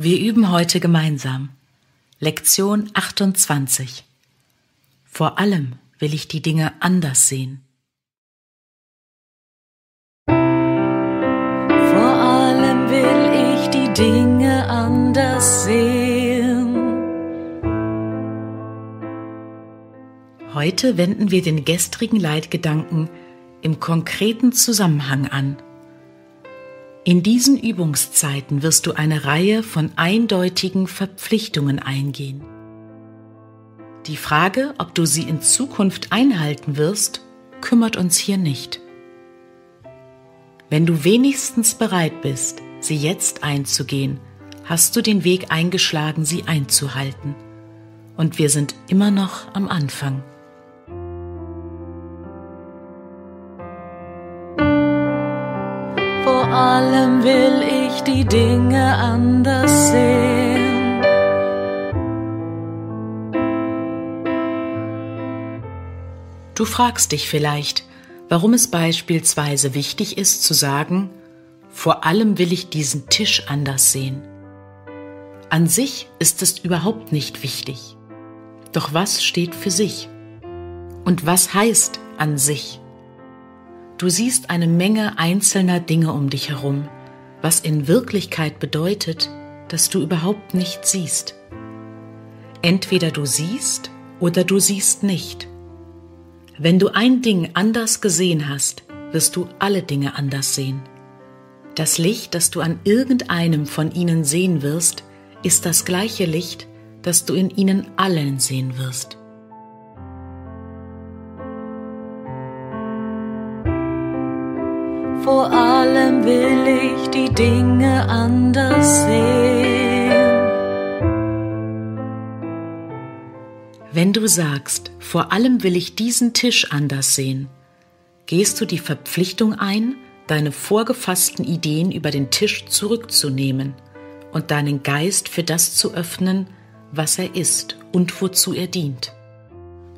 Wir üben heute gemeinsam. Lektion 28. Vor allem will ich die Dinge anders sehen. Vor allem will ich die Dinge anders sehen. Heute wenden wir den gestrigen Leitgedanken im konkreten Zusammenhang an. In diesen Übungszeiten wirst du eine Reihe von eindeutigen Verpflichtungen eingehen. Die Frage, ob du sie in Zukunft einhalten wirst, kümmert uns hier nicht. Wenn du wenigstens bereit bist, sie jetzt einzugehen, hast du den Weg eingeschlagen, sie einzuhalten. Und wir sind immer noch am Anfang. Allem will ich die Dinge anders sehen. Du fragst dich vielleicht, warum es beispielsweise wichtig ist zu sagen, vor allem will ich diesen Tisch anders sehen. An sich ist es überhaupt nicht wichtig. Doch was steht für sich? Und was heißt an sich? Du siehst eine Menge einzelner Dinge um dich herum, was in Wirklichkeit bedeutet, dass du überhaupt nicht siehst. Entweder du siehst oder du siehst nicht. Wenn du ein Ding anders gesehen hast, wirst du alle Dinge anders sehen. Das Licht, das du an irgendeinem von ihnen sehen wirst, ist das gleiche Licht, das du in ihnen allen sehen wirst. Vor allem will ich die Dinge anders sehen. Wenn du sagst, vor allem will ich diesen Tisch anders sehen, gehst du die Verpflichtung ein, deine vorgefassten Ideen über den Tisch zurückzunehmen und deinen Geist für das zu öffnen, was er ist und wozu er dient.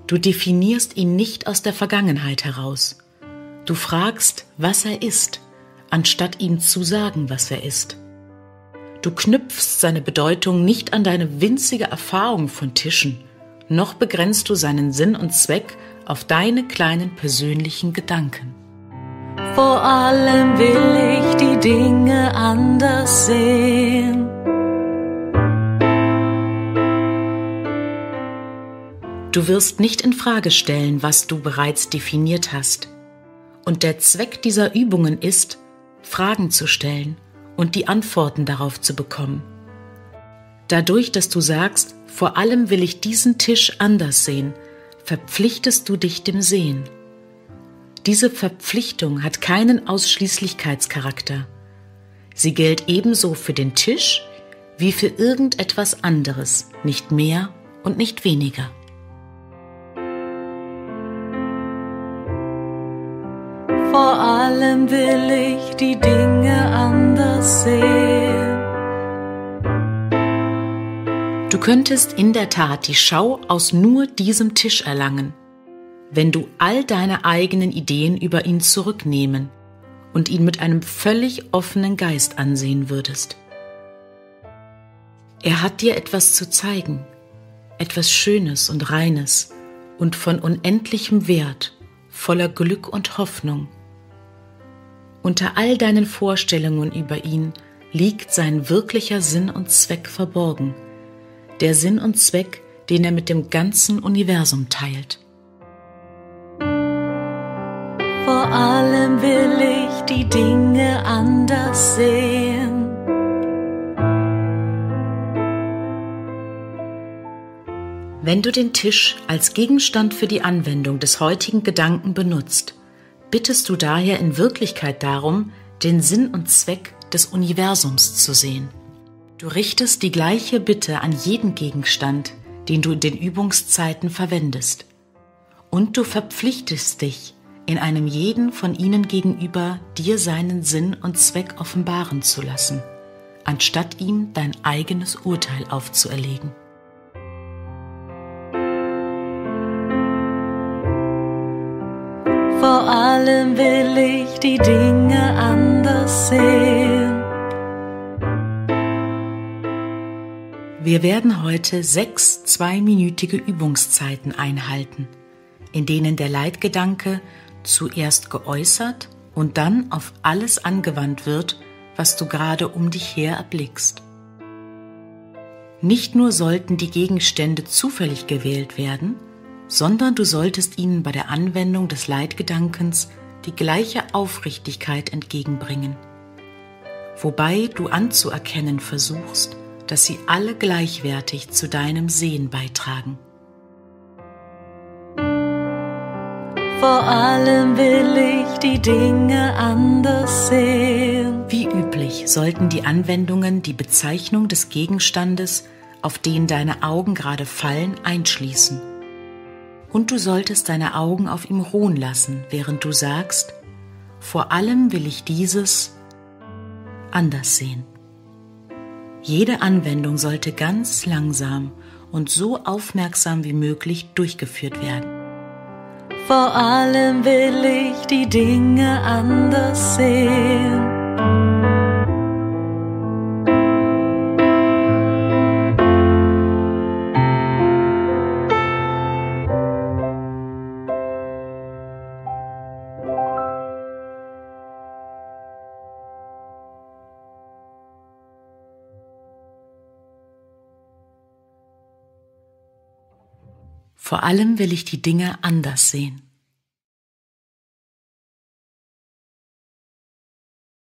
Du definierst ihn nicht aus der Vergangenheit heraus, Du fragst, was er ist, anstatt ihm zu sagen, was er ist. Du knüpfst seine Bedeutung nicht an deine winzige Erfahrung von Tischen, noch begrenzt du seinen Sinn und Zweck auf deine kleinen persönlichen Gedanken. Vor allem will ich die Dinge anders sehen. Du wirst nicht in Frage stellen, was du bereits definiert hast. Und der Zweck dieser Übungen ist, Fragen zu stellen und die Antworten darauf zu bekommen. Dadurch, dass du sagst, vor allem will ich diesen Tisch anders sehen, verpflichtest du dich dem Sehen. Diese Verpflichtung hat keinen Ausschließlichkeitscharakter. Sie gilt ebenso für den Tisch wie für irgendetwas anderes, nicht mehr und nicht weniger. Allem will ich die Dinge anders sehen. Du könntest in der Tat die Schau aus nur diesem Tisch erlangen, wenn du all deine eigenen Ideen über ihn zurücknehmen und ihn mit einem völlig offenen Geist ansehen würdest. Er hat dir etwas zu zeigen, etwas Schönes und Reines und von unendlichem Wert, voller Glück und Hoffnung unter all deinen Vorstellungen über ihn liegt sein wirklicher Sinn und Zweck verborgen, der Sinn und Zweck, den er mit dem ganzen Universum teilt. Vor allem will ich die Dinge anders sehen. Wenn du den Tisch als Gegenstand für die Anwendung des heutigen Gedanken benutzt, bittest du daher in Wirklichkeit darum, den Sinn und Zweck des Universums zu sehen. Du richtest die gleiche Bitte an jeden Gegenstand, den du in den Übungszeiten verwendest. Und du verpflichtest dich, in einem jeden von ihnen gegenüber dir seinen Sinn und Zweck offenbaren zu lassen, anstatt ihm dein eigenes Urteil aufzuerlegen. Allem will ich die Dinge anders sehen. Wir werden heute sechs zweiminütige Übungszeiten einhalten, in denen der Leitgedanke zuerst geäußert und dann auf alles angewandt wird, was du gerade um dich her erblickst. Nicht nur sollten die Gegenstände zufällig gewählt werden, sondern du solltest ihnen bei der Anwendung des Leitgedankens die gleiche Aufrichtigkeit entgegenbringen, wobei du anzuerkennen versuchst, dass sie alle gleichwertig zu deinem Sehen beitragen. Vor allem will ich die Dinge anders sehen. Wie üblich sollten die Anwendungen die Bezeichnung des Gegenstandes, auf den deine Augen gerade fallen, einschließen. Und du solltest deine Augen auf ihm ruhen lassen, während du sagst, vor allem will ich dieses anders sehen. Jede Anwendung sollte ganz langsam und so aufmerksam wie möglich durchgeführt werden. Vor allem will ich die Dinge anders sehen. Vor allem will ich die Dinge anders sehen.